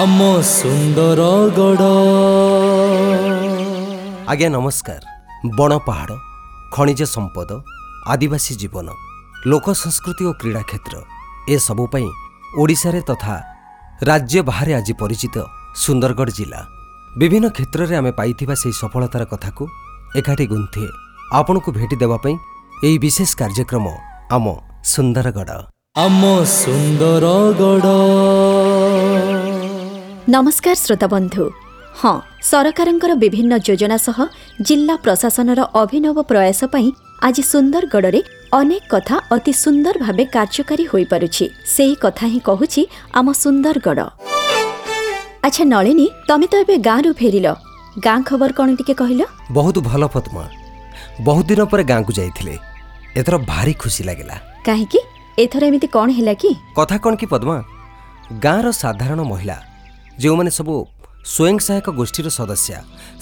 ଆମ ସୁନ୍ଦରଗଡ଼ ଆଜ୍ଞା ନମସ୍କାର। ବଣ ପାହାଡ଼ ଖଣିଜ ସମ୍ପଦ ଆଦିବାସୀ ଜୀବନ ଲୋକ ସଂସ୍କୃତି ଓ କ୍ରୀଡ଼ା କ୍ଷେତ୍ର ଏସବୁ ପାଇଁ ଓଡ଼ିଶାରେ ତଥା ରାଜ୍ୟ ବାହାରେ ଆଜି ପରିଚିତ ସୁନ୍ଦରଗଡ଼ ଜିଲ୍ଲା। ବିଭିନ୍ନ କ୍ଷେତ୍ରରେ ଆମେ ପାଇଥିବା ସେହି ସଫଳତାର କଥାକୁ ଏକାଠି ଗୁନ୍ଥି ଆପଣଙ୍କୁ ଭେଟି ଦେବା ପାଇଁ ଏହି ବିଶେଷ କାର୍ଯ୍ୟକ୍ରମ ଆମ ସୁନ୍ଦରଗଡ଼। ଆମ ସୁନ୍ଦରଗଡ଼ ନମସ୍କାର ଶ୍ରୋତାବନ୍ଧୁ ହଁ ସରକାରଙ୍କର ବିଭିନ୍ନ ଯୋଜନା ସହ ଜିଲ୍ଲା ପ୍ରଶାସନର ଅଭିନବ ପ୍ରୟାସ ପାଇଁ ଆଜି ସୁନ୍ଦରଗଡ଼ରେ ଅନେକ କଥା ଅତି ସୁନ୍ଦର ଭାବେ କାର୍ଯ୍ୟକାରୀ ହୋଇପାରୁଛି। ସେହି କଥା ହିଁ କହୁଛି ଆମ ସୁନ୍ଦରଗଡ଼। ଆଚ୍ଛା ନଳିନୀ ତମେ ତ ଏବେ ଗାଁରୁ ଫେରିଲ। ଗାଁ ଖବର କ'ଣ ଟିକେ କହିଲ? ବହୁତ ଭଲ ପଦ୍ମା ବହୁତ ଦିନ ପରେ ଗାଁକୁ ଯାଇଥିଲେ। ଏଥର ଭାରି ଖୁସି ଲାଗିଲା। କାହିଁକି? ଏଥର ଏମିତି କ'ଣ ହେଲା କି? କଥା କ'ଣ କି ପଦ୍ମା? ଗାଁର ସାଧାରଣ ମହିଳା ଯେଉଁମାନେ ସବୁ ସ୍ୱୟଂ ସହାୟକ ଗୋଷ୍ଠୀର ସଦସ୍ୟା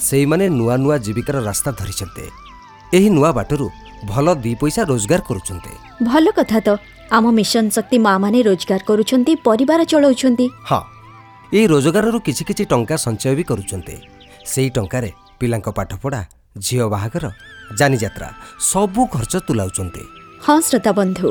ସେଇମାନେ ନୂଆ ନୂଆ ଜୀବିକାର ରାସ୍ତା ଧରିଛନ୍ତି। ଏହି ନୂଆ ବାଟରୁ ଭଲ ଦୁଇ ପଇସା ରୋଜଗାର କରୁଛନ୍ତି। ଭଲ କଥା ତ। ଆମ ମିଶନ ଶକ୍ତି ମାମାନେ ରୋଜଗାର କରୁଛନ୍ତି ପରିବାର ଚଳାଉଛନ୍ତି। ହଁ ଏହି ରୋଜଗାରରୁ କିଛି କିଛି ଟଙ୍କା ସଞ୍ଚୟ ବି କରୁଛନ୍ତି। ସେଇ ଟଙ୍କାରେ ପିଲାଙ୍କ ପାଠପଢ଼ା ଝିଅ ବାହାଘର ଯାନିଯାତ୍ରା ସବୁ ଖର୍ଚ୍ଚ ତୁଲାଉଛନ୍ତି। ହଁ ଶ୍ରୋତାବନ୍ଧୁ।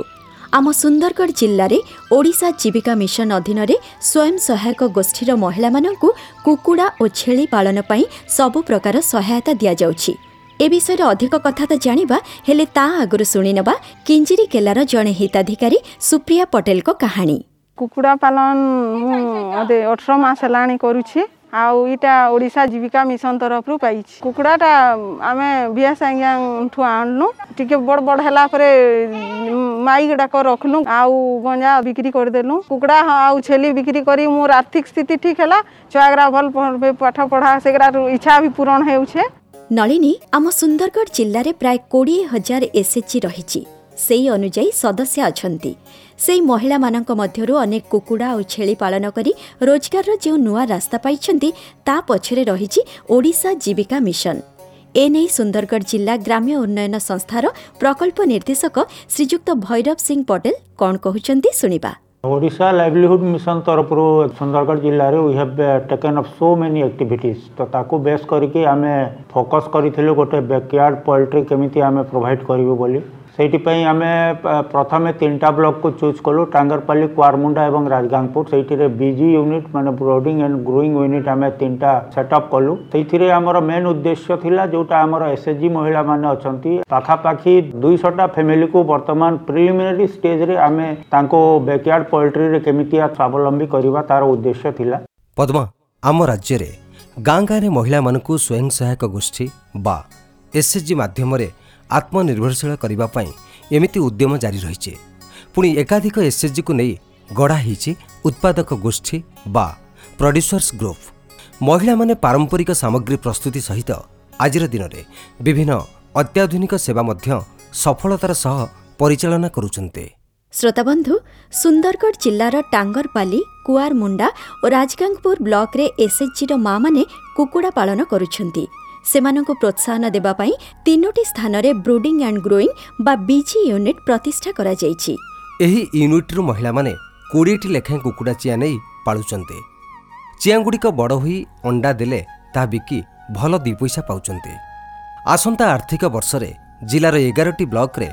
ଆମ ସୁନ୍ଦରଗଡ଼ ଜିଲ୍ଲାରେ ଓଡ଼ିଶା ଜୀବିକା ମିଶନ ଅଧୀନରେ ସ୍ୱୟଂ ସହାୟକ ଗୋଷ୍ଠୀର ମହିଳାମାନଙ୍କୁ କୁକୁଡ଼ା ଓ ଛେଳି ପାଳନ ପାଇଁ ସବୁ ପ୍ରକାର ସହାୟତା ଦିଆଯାଉଛି। ଏ ବିଷୟରେ ଅଧିକ କଥା ତ ଜାଣିବା ହେଲେ ତା ଆଗରୁ ଶୁଣିନେବା କିଞ୍ଜିରି କେଲାର ଜଣେ ହିତାଧିକାରୀ ସୁପ୍ରିୟା ପଟେଲଙ୍କ କାହାଣୀ। କୁକୁଡ଼ା ପାଳନ ମୁଁ ଅଠର ମାସ ହେଲାଣି କରୁଛି। আউ ইটা ওড়িশা জীবিকা মিশন তরফর পাইছি কুকুড়াটা আমি ভিএস আজ্ঞাঠু আনলু টিকে বড় বড় হেলা পরে মাই গুড়াক রখলু আউ গঞ্জা বিক্রি করে করেদেলু কুকুড়া আউ ছেলি বিক্রি করি মো আর্থিক স্থিতি ঠিক হেলা ছুয়াগুড়া ভালো পাঠ পড়া সেগুড়া ইচ্ছা বি পূরণ হেউছে নলিনী আম সুন্দরগড় জেলার প্রায় কোড়িয়ে হাজার এসএচজি রয়েছে সেই অনুযায়ী সদস্য অনেক ସେହି ମହିଳାମାନଙ୍କ ମଧ୍ୟରୁ ଅନେକ କୁକୁଡ଼ା ଓ ଛେଳି ପାଳନ କରି ରୋଜଗାରର ଯେଉଁ ନୂଆ ରାସ୍ତା ପାଇଛନ୍ତି ତା ପଛରେ ରହିଛି ଓଡ଼ିଶା ଜୀବିକା ମିଶନ। ଏନେଇ ସୁନ୍ଦରଗଡ଼ ଜିଲ୍ଲା ଗ୍ରାମ୍ୟ ଉନ୍ନୟନ ସଂସ୍ଥାର ପ୍ରକଳ୍ପ ନିର୍ଦ୍ଦେଶକ ଶ୍ରୀଯୁକ୍ତ ଭୈରବ ସିଂ ପଟେଲ କ'ଣ କହୁଛନ୍ତି ଶୁଣିବା। ଓଡ଼ିଶା ଲାଇଭଲିହୁଡ୍ ମିଶନ ତରଫରୁ ସୁନ୍ଦରଗଡ଼ ଜିଲ୍ଲାରେ we have taken of so many activities ତ ତାକୁ ବେସ୍ କରିକି ଆମେ ଫୋକସ୍ କରିଥିଲୁ ଗୋଟେ ବ୍ୟାକ୍ୟାର୍ଡ଼ ପୋଲ୍ଟ୍ରି କେମିତି ଆମେ ପ୍ରୋଭାଇଡ଼ କରିବୁ ବୋଲି। से आम प्रथम तीन टा ब्लक को चूज़ कलु टांगरपाली कुआरमुंडा और राजगांगपुर से बीजी यूनिट मान ब्रोडिंग एंड ग्रोईंग यूनिट आम तीन टा सेटअप कलु से आम मेन उद्देश्य था जोटा आम एस एच जी महिला मैंने अच्छा पखापाखी दुईशटा फैमिली को बर्तमान प्रिलिमिनरी स्टेज आम बैकयार्ड पोल्ट्री केमी स्वावलम्बी करवा तार उद्देश्य था पद्म आम राज्य गाँ गाँव महिला स्वयं सहायक गोष्ठी बा एस एच जी ଆତ୍ମନିର୍ଭରଶୀଳ କରିବା ପାଇଁ ଏମିତି ଉଦ୍ୟମ ଜାରି ରହିଛି। ପୁଣି ଏକାଧିକ ଏସ୍ଏଚ୍ଜିକୁ ନେଇ ଗଢ଼ା ହୋଇଛି ଉତ୍ପାଦକ ଗୋଷ୍ଠୀ ବା ପ୍ରଡ୍ୟୁସର୍ସ ଗ୍ରୁପ୍ ମହିଳାମାନେ ପାରମ୍ପରିକ ସାମଗ୍ରୀ ପ୍ରସ୍ତୁତି ସହିତ ଆଜିର ଦିନରେ ବିଭିନ୍ନ ଅତ୍ୟାଧୁନିକ ସେବା ମଧ୍ୟ ସଫଳତାର ସହ ପରିଚାଳନା କରୁଛନ୍ତି। ଶ୍ରୋତାବନ୍ଧୁ ସୁନ୍ଦରଗଡ଼ ଜିଲ୍ଲାର ଟାଙ୍ଗରପାଲି କୁଆରମୁଣ୍ଡା ଓ ରାଜଗାଙ୍ଗପୁର ବ୍ଲକରେ ଏସ୍ଏଚ୍ଜିର ମାମାନେ କୁକୁଡ଼ା ପାଳନ କରୁଛନ୍ତି। ସେମାନଙ୍କୁ ପ୍ରୋତ୍ସାହନ ଦେବା ପାଇଁ ତିନୋଟି ସ୍ଥାନରେ ବ୍ରୁଡିଂ ଆଣ୍ଡ ଗ୍ରୋଇଂ ବା ବିଜି ୟୁନିଟ୍ ପ୍ରତିଷ୍ଠା କରାଯାଇଛି। ଏହି ୟୁନିଟ୍ରୁ ମହିଳାମାନେ କୋଡ଼ିଏଟି ଲେଖାଏଁ କୁକୁଡ଼ା ଚିଆଁ ନେଇ ପାଳୁଛନ୍ତି ଚିଆଁଗୁଡ଼ିକ ବଡ଼ ହୋଇ ଅଣ୍ଡା ଦେଲେ ତାହା ବିକି ଭଲ ଦୁଇ ପଇସା ପାଉଛନ୍ତି ଆସନ୍ତା ଆର୍ଥିକ ବର୍ଷରେ ଜିଲ୍ଲାର ଏଗାରଟି ବ୍ଲକରେ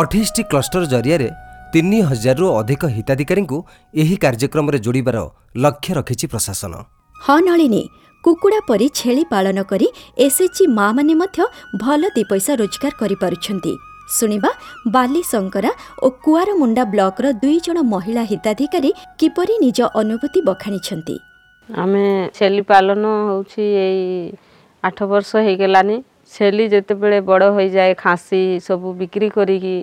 ଅଠେଇଶଟି କ୍ଲଷ୍ଟର ଜରିଆରେ ତିନି ହଜାରରୁ ଅଧିକ ହିତାଧିକାରୀଙ୍କୁ ଏହି କାର୍ଯ୍ୟକ୍ରମରେ ଯୋଡ଼ିବାର ଲକ୍ଷ୍ୟ ରଖିଛି ପ୍ରଶାସନ। ହଁ ନଳିନୀ କୁକୁଡ଼ା ପରି ଛେଳି ପାଳନ କରି ଏସ୍ଏଚ୍ଜି ମାମାନେ ମଧ୍ୟ ଭଲ ଦି ପଇସା ରୋଜଗାର କରିପାରୁଛନ୍ତି। ଶୁଣିବା ବାଲି ଶଙ୍କରା ଓ କୁଆରମୁଣ୍ଡା ବ୍ଲକର ଦୁଇ ଜଣ ମହିଳା ହିତାଧିକାରୀ କିପରି ନିଜ ଅନୁଭୂତି ବଖାଣିଛନ୍ତି? ଆମେ ଛେଲି ପାଳନ ହେଉଛି ଏଇ ଆଠ ବର୍ଷ ହେଇଗଲାନି ଛେଲି ଯେତେବେଳେ ବଡ଼ ହୋଇଯାଏ ଖାସି ସବୁ ବିକ୍ରି କରିକି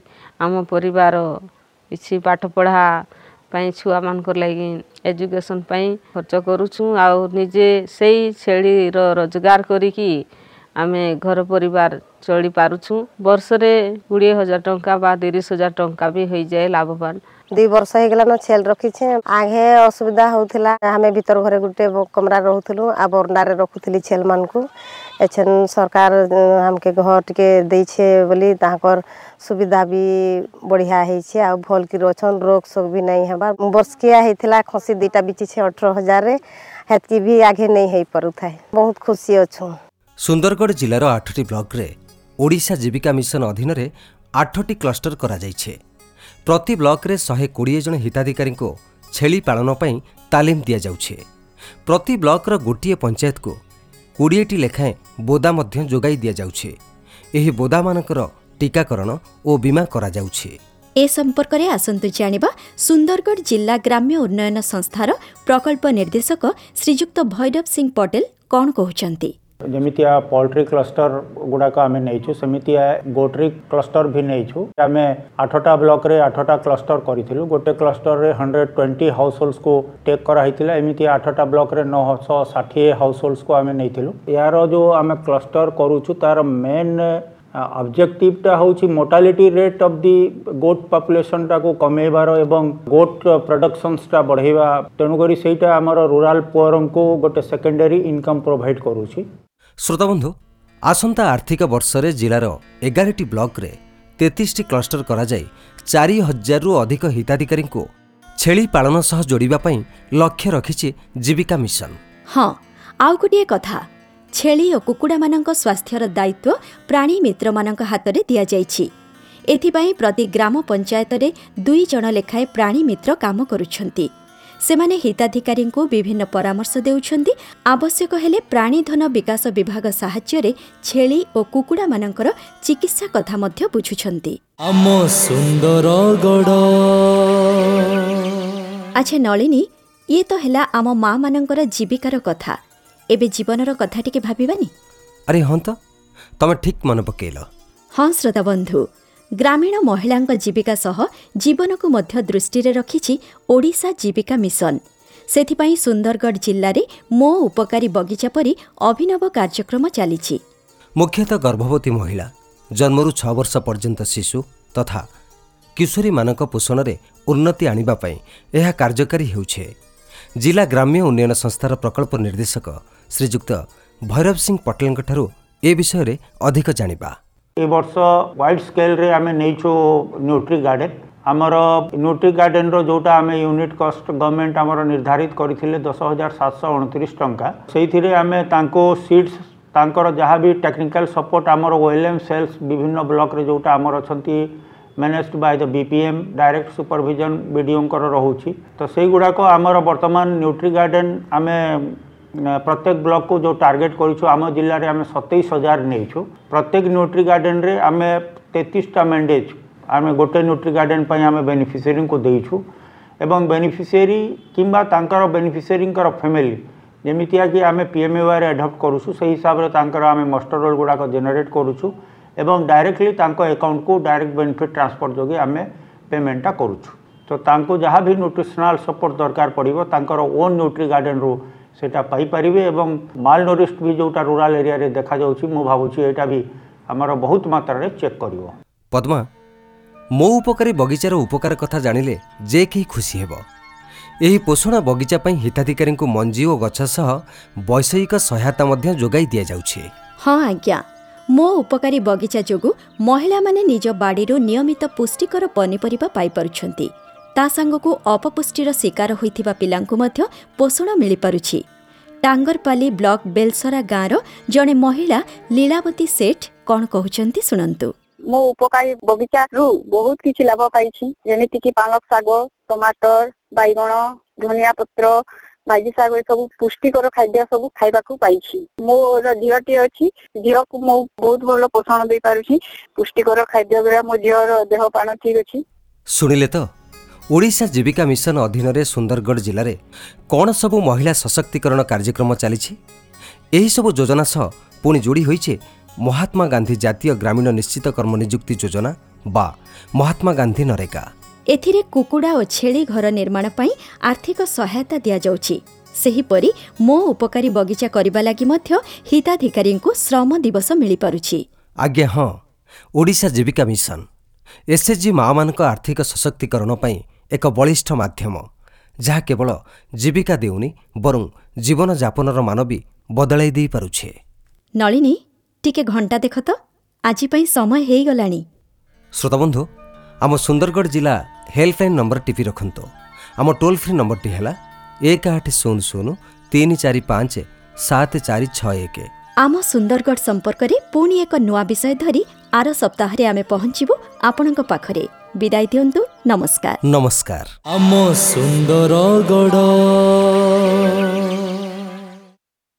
ଆମ ପରିବାର କିଛି ପାଠ ପଢ଼ା ପାଇଁ ଛୁଆମାନଙ୍କର ଲାଗି ଏଜୁକେସନ୍ ପାଇଁ ଖର୍ଚ୍ଚ କରୁଛୁ। ଆଉ ନିଜେ ସେଇ ଛେଳିର ରୋଜଗାର କରିକି ଆମେ ଘର ପରିବାର ଚଳିପାରୁଛୁ ବର୍ଷରେ କୋଡ଼ିଏ ହଜାର ଟଙ୍କା ବା ତିରିଶ ହଜାର ଟଙ୍କା ବି ହେଇଯାଏ ଲାଭବାନ। ଦୁଇ ବର୍ଷ ହେଇଗଲାନ ଛେଲ ରଖିଛେ। ଆଘେ ଅସୁବିଧା ହଉଥିଲା। ଆମେ ଭିତର ଘରେ ଗୋଟେ କମରା ରହୁଥିଲୁ। ଆଉ ବରଣ୍ଡାରେ ରଖୁଥିଲି ଛେଲମାନଙ୍କୁ। ଏଛେନ୍ ସରକାର ଆମକେ ଘର ଟିକେ ଦେଇଛେ ବୋଲି ତାଙ୍କର ସୁବିଧା ବି ବଢ଼ିଆ ହେଇଛେ। ଆଉ ଭଲ କି ଅଛନ୍। ରୋଗ ସୋଗ ବି ନାଇଁ ହେବା ବର୍ଷକିଆ ହେଇଥିଲା ଖସି ଦୁଇଟା ବିଚିଛେ ଅଠର ହଜାରରେ ହେତ୍କି ବି ଆଘେ ନେଇ ହେଇପାରୁଥାଏ। ବହୁତ ଖୁସି ଅଛୁ। ସୁନ୍ଦରଗଡ଼ ଜିଲ୍ଲାର ଆଠଟି ବ୍ଲକରେ ଓଡ଼ିଶା ଜୀବିକା ମିଶନ ଅଧୀନରେ ଆଠଟି କ୍ଲଷ୍ଟର କରାଯାଇଛି। ପ୍ରତି ବ୍ଲକରେ ଶହେ କୋଡ଼ିଏ ଜଣ ହିତାଧିକାରୀଙ୍କୁ ଛେଳି ପାଳନ ପାଇଁ ତାଲିମ ଦିଆଯାଉଛି। ପ୍ରତି ବ୍ଲକର ଗୋଟିଏ ପଞ୍ଚାୟତକୁ କୋଡ଼ିଏଟି ଲେଖାଏଁ ବୋଦା ମଧ୍ୟ ଯୋଗାଇ ଦିଆଯାଉଛି। ଏହି ବୋଦାମାନଙ୍କର ଟୀକାକରଣ ଓ ବୀମା କରାଯାଉଛି। ଏ ସମ୍ପର୍କରେ ଆସନ୍ତୁ ଜାଣିବା ସୁନ୍ଦରଗଡ଼ ଜିଲ୍ଲା ଗ୍ରାମ୍ୟ ଉନ୍ନୟନ ସଂସ୍ଥାର ପ୍ରକଳ୍ପ ନିର୍ଦ୍ଦେଶକ ଶ୍ରୀଯୁକ୍ତ ଭୈରବ ସିଂ ପଟେଲ କ'ଣ କହୁଛନ୍ତି। ଯେମିତିଆ ପଲ୍ଟ୍ରି କ୍ଲଷ୍ଟର ଗୁଡ଼ାକ ଆମେ ନେଇଛୁ ସେମିତିଆ ଗୋଟ୍ରି କ୍ଲଷ୍ଟର ବି ନେଇଛୁ। ଆମେ ଆଠଟା ବ୍ଲକରେ ଆଠଟା କ୍ଲଷ୍ଟର କରିଥିଲୁ। ଗୋଟେ କ୍ଲଷ୍ଟରରେ ହଣ୍ଡ୍ରେଡ଼ ଟ୍ୱେଣ୍ଟି ହାଉସ୍ ହୋଲ୍ଡସକୁ ଟେକ୍ କରାହେଇଥିଲା। ଏମିତି ଆଠଟା ବ୍ଲକରେ ନଅଶହ ଷାଠିଏ ହାଉସ୍ ହୋଲ୍ଡସକୁ ଆମେ ନେଇଥିଲୁ। ଏହାର ଯେଉଁ ଆମେ କ୍ଲଷ୍ଟର କରୁଛୁ ତାର ମେନ୍ ଅବଜେକ୍ଟିଭଟା ହେଉଛି ମୋର୍ଟାଲିଟି ରେଟ୍ ଅଫ୍ ଦି ଗୋଟ୍ ପପୁଲେସନଟାକୁ କମେଇବାର ଏବଂ ଗୋଟ୍ ପ୍ରଡକ୍ସନ୍ସଟା ବଢ଼େଇବା। ତେଣୁକରି ସେଇଟା ଆମର ରୁରାଲ ପୁଅରଙ୍କୁ ଗୋଟେ ସେକେଣ୍ଡାରୀ ଇନକମ୍ ପ୍ରୋଭାଇଡ଼ କରୁଛି। ଶ୍ରୋତାବନ୍ଧୁ ଆସନ୍ତା ଆର୍ଥିକ ବର୍ଷରେ ଜିଲ୍ଲାର ଏଗାରଟି ବ୍ଲକରେ ତେତିଶଟି କ୍ଲଷ୍ଟର କରାଯାଇ ଚାରି ହଜାରରୁ ଅଧିକ ହିତାଧିକାରୀଙ୍କୁ ଛେଳି ପାଳନ ସହ ଯୋଡ଼ିବା ପାଇଁ ଲକ୍ଷ୍ୟ ରଖିଛି ଜୀବିକା ମିଶନ। ହଁ ଆଉ ଗୋଟିଏ କଥା। ଛେଳି ଓ କୁକୁଡ଼ାମାନଙ୍କ ସ୍ୱାସ୍ଥ୍ୟର ଦାୟିତ୍ୱ ପ୍ରାଣୀ ମିତ୍ରମାନଙ୍କ ହାତରେ ଦିଆଯାଇଛି। ଏଥିପାଇଁ ପ୍ରତି ଗ୍ରାମ ପଞ୍ଚାୟତରେ ଦୁଇ ଜଣ ଲେଖାଏଁ ପ୍ରାଣୀ ମିତ୍ର କାମ କରୁଛନ୍ତି। ସେମାନେ ହିତାଧିକାରୀଙ୍କୁ ବିଭିନ୍ନ ପରାମର୍ଶ ଦେଉଛନ୍ତି। ଆବଶ୍ୟକ ହେଲେ ପ୍ରାଣୀଧନ ବିକାଶ ବିଭାଗ ସାହାଯ୍ୟରେ ଛେଳି ଓ କୁକୁଡ଼ାମାନଙ୍କର ଚିକିତ୍ସା କଥା ମଧ୍ୟ ବୁଝୁଛନ୍ତି। ଆମ ସୁନ୍ଦରଗଡ଼। ଆଚ୍ଛା ନଳିନୀ ଇଏ ତ ହେଲା ଆମ ମା'ମାନଙ୍କର ଜୀବିକାର କଥା। ଏବେ ଜୀବନର କଥା ଟିକେ ଭାବିବାନି? ଆରେ ହଁ ତ ତମେ ଠିକ୍ ମନେ ପକେଇଲ। ହଁ ଶ୍ରୋତାବନ୍ଧୁ ଗ୍ରାମୀଣ ମହିଳାଙ୍କ ଜୀବିକା ସହ ଜୀବନକୁ ମଧ୍ୟ ଦୃଷ୍ଟିରେ ରଖିଛି ଓଡ଼ିଶା ଜୀବିକା ମିଶନ। ସେଥିପାଇଁ ସୁନ୍ଦରଗଡ଼ ଜିଲ୍ଲାରେ ମୋ ଉପକାରୀ ବଗିଚା ପରି ଅଭିନବ କାର୍ଯ୍ୟକ୍ରମ ଚାଲିଛି। ମୁଖ୍ୟତଃ ଗର୍ଭବତୀ ମହିଳା ଜନ୍ମରୁ ଛଅ ବର୍ଷ ପର୍ଯ୍ୟନ୍ତ ଶିଶୁ ତଥା କିଶୋରୀମାନଙ୍କ ପୋଷଣରେ ଉନ୍ନତି ଆଣିବା ପାଇଁ ଏହା କାର୍ଯ୍ୟକାରୀ ହେଉଛି। ଜିଲ୍ଲା ଗ୍ରାମ୍ୟ ଉନ୍ନୟନ ସଂସ୍ଥାର ପ୍ରକଳ୍ପ ନିର୍ଦ୍ଦେଶକ ଶ୍ରୀଯୁକ୍ତ ଭୈରବ ସିଂ ପଟେଲଙ୍କଠାରୁ ଏ ବିଷୟରେ ଅଧିକ ଜାଣିବା। ଏ ବର୍ଷ ୱାଇଡ୍ ସ୍କେଲ୍ରେ ଆମେ ନେଇଛୁ ନ୍ୟୁଟ୍ରି ଗାର୍ଡେନ୍ ଆମର ନ୍ୟୁଟ୍ରି ଗାର୍ଡେନ୍ର ଯେଉଁଟା ଆମେ ୟୁନିଟ୍ କଷ୍ଟ ଗଭର୍ଣ୍ଣମେଣ୍ଟ ଆମର ନିର୍ଦ୍ଧାରିତ କରିଥିଲେ ଦଶ ହଜାର ସାତଶହ ଅଣତିରିଶ ଟଙ୍କା। ସେଇଥିରେ ଆମେ ତାଙ୍କୁ ସିଟ୍ସ ତାଙ୍କର ଯାହା ବି ଟେକ୍ନିକାଲ୍ ସପୋର୍ଟ ଆମର ଓଏଲ୍ଏମ୍ ସେଲ୍ସ ବିଭିନ୍ନ ବ୍ଲକରେ ଯେଉଁଟା ଆମର ଅଛନ୍ତି managed by the B P M direct supervision ବିଡ଼ିଓଙ୍କର ରହୁଛି। ତ ସେଇଗୁଡ଼ାକ ଆମର ବର୍ତ୍ତମାନ ନ୍ୟୁଟ୍ରି ଗାର୍ଡେନ୍ ଆମେ ପ୍ରତ୍ୟେକ ବ୍ଲକକୁ ଯେଉଁ ଟାର୍ଗେଟ୍ କରିଛୁ ଆମ ଜିଲ୍ଲାରେ ଆମେ ସତେଇଶ ହଜାର ନେଇଛୁ ପ୍ରତ୍ୟେକ ନ୍ୟୁଟ୍ରି ଗାର୍ଡେନ୍ରେ ଆମେ ତେତିଶଟା ମେଣ୍ଡେଜ୍ ଆମେ ଗୋଟେ ନ୍ୟୁଟ୍ରି ଗାର୍ଡେନ୍ ପାଇଁ ଆମେ ବେନିଫିସିଆରୀଙ୍କୁ ଦେଇଛୁ ଏବଂ ବେନିଫିସିଆରୀ କିମ୍ବା ତାଙ୍କର ବେନିଫିସିଆରୀଙ୍କର ଫ୍ୟାମିଲି ଯେମିତିଆ କି ଆମେ ପି ଏମ୍ ୱାଇରେ ଆଡପ୍ଟ କରୁଛୁ ସେହି ହିସାବରେ ତାଙ୍କର ଆମେ ମଷ୍ଟର ରୋଲ୍ ଗୁଡ଼ାକ ଜେନେରେଟ୍ କରୁଛୁ ଏବଂ ଡାଇରେକ୍ଟଲି ତାଙ୍କ ଆକାଉଣ୍ଟକୁ ଡାଇରେକ୍ଟ ବେନିଫିଟ୍ ଟ୍ରାନ୍ସଫର ଯୋଗେ ଆମେ ପେମେଣ୍ଟଟା କରୁଛୁ ତ ତାଙ୍କୁ ଯାହା ବି ନ୍ୟୁଟ୍ରିସନାଲ୍ ସପୋର୍ଟ ଦରକାର ପଡ଼ିବ ତାଙ୍କର ଓନ୍ ନ୍ୟୁଟ୍ରି ଗାର୍ଡେନ୍ରୁ ସେଇଟା ପାଇପାରିବେ ଏବଂ ମାଲ୍ ନୋରିଷ୍ଟ ବି ଯେଉଁଟା ରୁରାଲ୍ ଏରିଆରେ ଦେଖାଯାଉଛି ମୁଁ ଭାବୁଛି ଏଇଟା ବି ଆମର ବହୁତ ମାତ୍ରାରେ ଚେକ୍ କରିବ। ପଦ୍ମା ମୋ ଉପକାରୀ ବଗିଚାର ଉପକାର କଥା ଜାଣିଲେ ଯେ କେହି ଖୁସି ହେବ। ଏହି ପୋଷଣ ବଗିଚା ପାଇଁ ହିତାଧିକାରୀଙ୍କୁ ମଞ୍ଜି ଓ ଗଛ ସହ ବୈଷୟିକ ସହାୟତା ମଧ୍ୟ ଯୋଗାଇ ଦିଆଯାଉଛି। ହଁ ଆଜ୍ଞା। ମୋ ଉପକାରୀ ବଗିଚା ଯୋଗୁଁ ମହିଳାମାନେ ନିଜ ବାଡ଼ିରୁ ନିୟମିତ ପୁଷ୍ଟିକର ପନିପରିବା ପାଇପାରୁଛନ୍ତି। ତା ସାଙ୍ଗକୁ ଅପପୁଷ୍ଟିର ଶିକାର ହୋଇଥିବା ପିଲାଙ୍କୁ ମଧ୍ୟ ପୋଷଣ ମିଳିପାରୁଛି। ଟାଙ୍ଗରପାଲି ବ୍ଲକ ବେଲସରା ଗାଁର ଜଣେ ମହିଳା ଲୀଳାବତୀ ସେଠ କ'ଣ କହୁଛନ୍ତି ଶୁଣନ୍ତୁ। ମୋ ଉପକାରୀ ବଗିଚାରୁ ବହୁତ କିଛି ଲାଭ ପାଇଛି। ଯେମିତିକି ପାଲକ ଶାଗ ଟମାଟର ବାଇଗଣ ଧନିଆ ପତ୍ର ଭାଜି ଶାଗ ଏସବୁ ପୁଷ୍ଟିକର ଖାଦ୍ୟ ସବୁ ଖାଇବାକୁ ପାଇଛି। ମୋର ଝିଅଟିଏ ଅଛି। ଝିଅକୁ ମୁଁ ବହୁତ ଭଲ ପୋଷଣ ଦେଇପାରୁଛି। ପୁଷ୍ଟିକର ଖାଦ୍ୟ ଦ୍ୱାରା ମୋ ଝିଅର ଦେହ ପାଣ ଠିକ ଅଛି। ଶୁଣିଲେ ତ? ଓଡ଼ିଶା ଜୀବିକା ମିଶନ ଅଧୀନରେ ସୁନ୍ଦରଗଡ଼ ଜିଲ୍ଲାରେ କ'ଣ ସବୁ ମହିଳା ସଶକ୍ତିକରଣ କାର୍ଯ୍ୟକ୍ରମ ଚାଲିଛି? ଏହିସବୁ ଯୋଜନା ସହ ପୁଣି ଯୋଡ଼ି ହୋଇଛି ମହାତ୍ମା ଗାନ୍ଧୀ ଜାତୀୟ ଗ୍ରାମୀଣ ନିଶ୍ଚିତ କର୍ମ ନିଯୁକ୍ତି ଯୋଜନା ବା ମହାତ୍ମା ଗାନ୍ଧୀ ନରେଗା। ଏଥିରେ କୁକୁଡ଼ା ଓ ଛେଳି ଘର ନିର୍ମାଣ ପାଇଁ ଆର୍ଥିକ ସହାୟତା ଦିଆଯାଉଛି। ସେହିପରି ମୋ ଉପକାରୀ ବଗିଚା କରିବା ଲାଗି ମଧ୍ୟ ହିତାଧିକାରୀଙ୍କୁ ଶ୍ରମ ଦିବସ ମିଳିପାରୁଛି। ଆଜ୍ଞା ହଁ ଓଡ଼ିଶା ଜୀବିକା ମିଶନ। ଏସ୍ଏଚ୍ଜି ମାଆମାନଙ୍କ ଆର୍ଥିକ ସଶକ୍ତିକରଣ ପାଇଁ ଏକ ବଳିଷ୍ଠ ମାଧ୍ୟମ ଯାହା କେବଳ ଜୀବିକା ଦେଉନି ବରଂ ଜୀବନଯାପନର ମାନ ବି ବଦଳାଇ ଦେଇପାରୁଛେ ନଳିନୀ ଟିକେ ଘଣ୍ଟା ଦେଖ ତ ଆଜି ପାଇଁ ସମୟ ହେଇଗଲାଣି। ଶ୍ରୋତାବନ୍ଧୁ ଆମ ସୁନ୍ଦରଗଡ଼ ଜିଲ୍ଲା ହେଲ୍ପଲାଇନ୍ ନମ୍ବର ଟିପି ରଖନ୍ତୁ। ଆମ ଟୋଲ୍ ଫ୍ରି ନମ୍ବରଟି ହେଲା ଏକ ଆଠ ଶୂନ ଶୂନ ତିନି ଚାରି ପାଞ୍ଚ ସାତ ଚାରି ଛଅ ଏକ। ଆମ ସୁନ୍ଦରଗଡ଼ ସମ୍ପର୍କରେ ପୁଣି ଏକ ନୂଆ ବିଷୟ ଧରି ଆର ସପ୍ତାହରେ ଆମେ ପହଞ୍ଚିବୁ ଆପଣଙ୍କ ପାଖରେ। ବିଦାୟ ଦିଅନ୍ତୁ। ନମସ୍କାର ନମସ୍କାର ଆମ ସୁନ୍ଦରଗଡ଼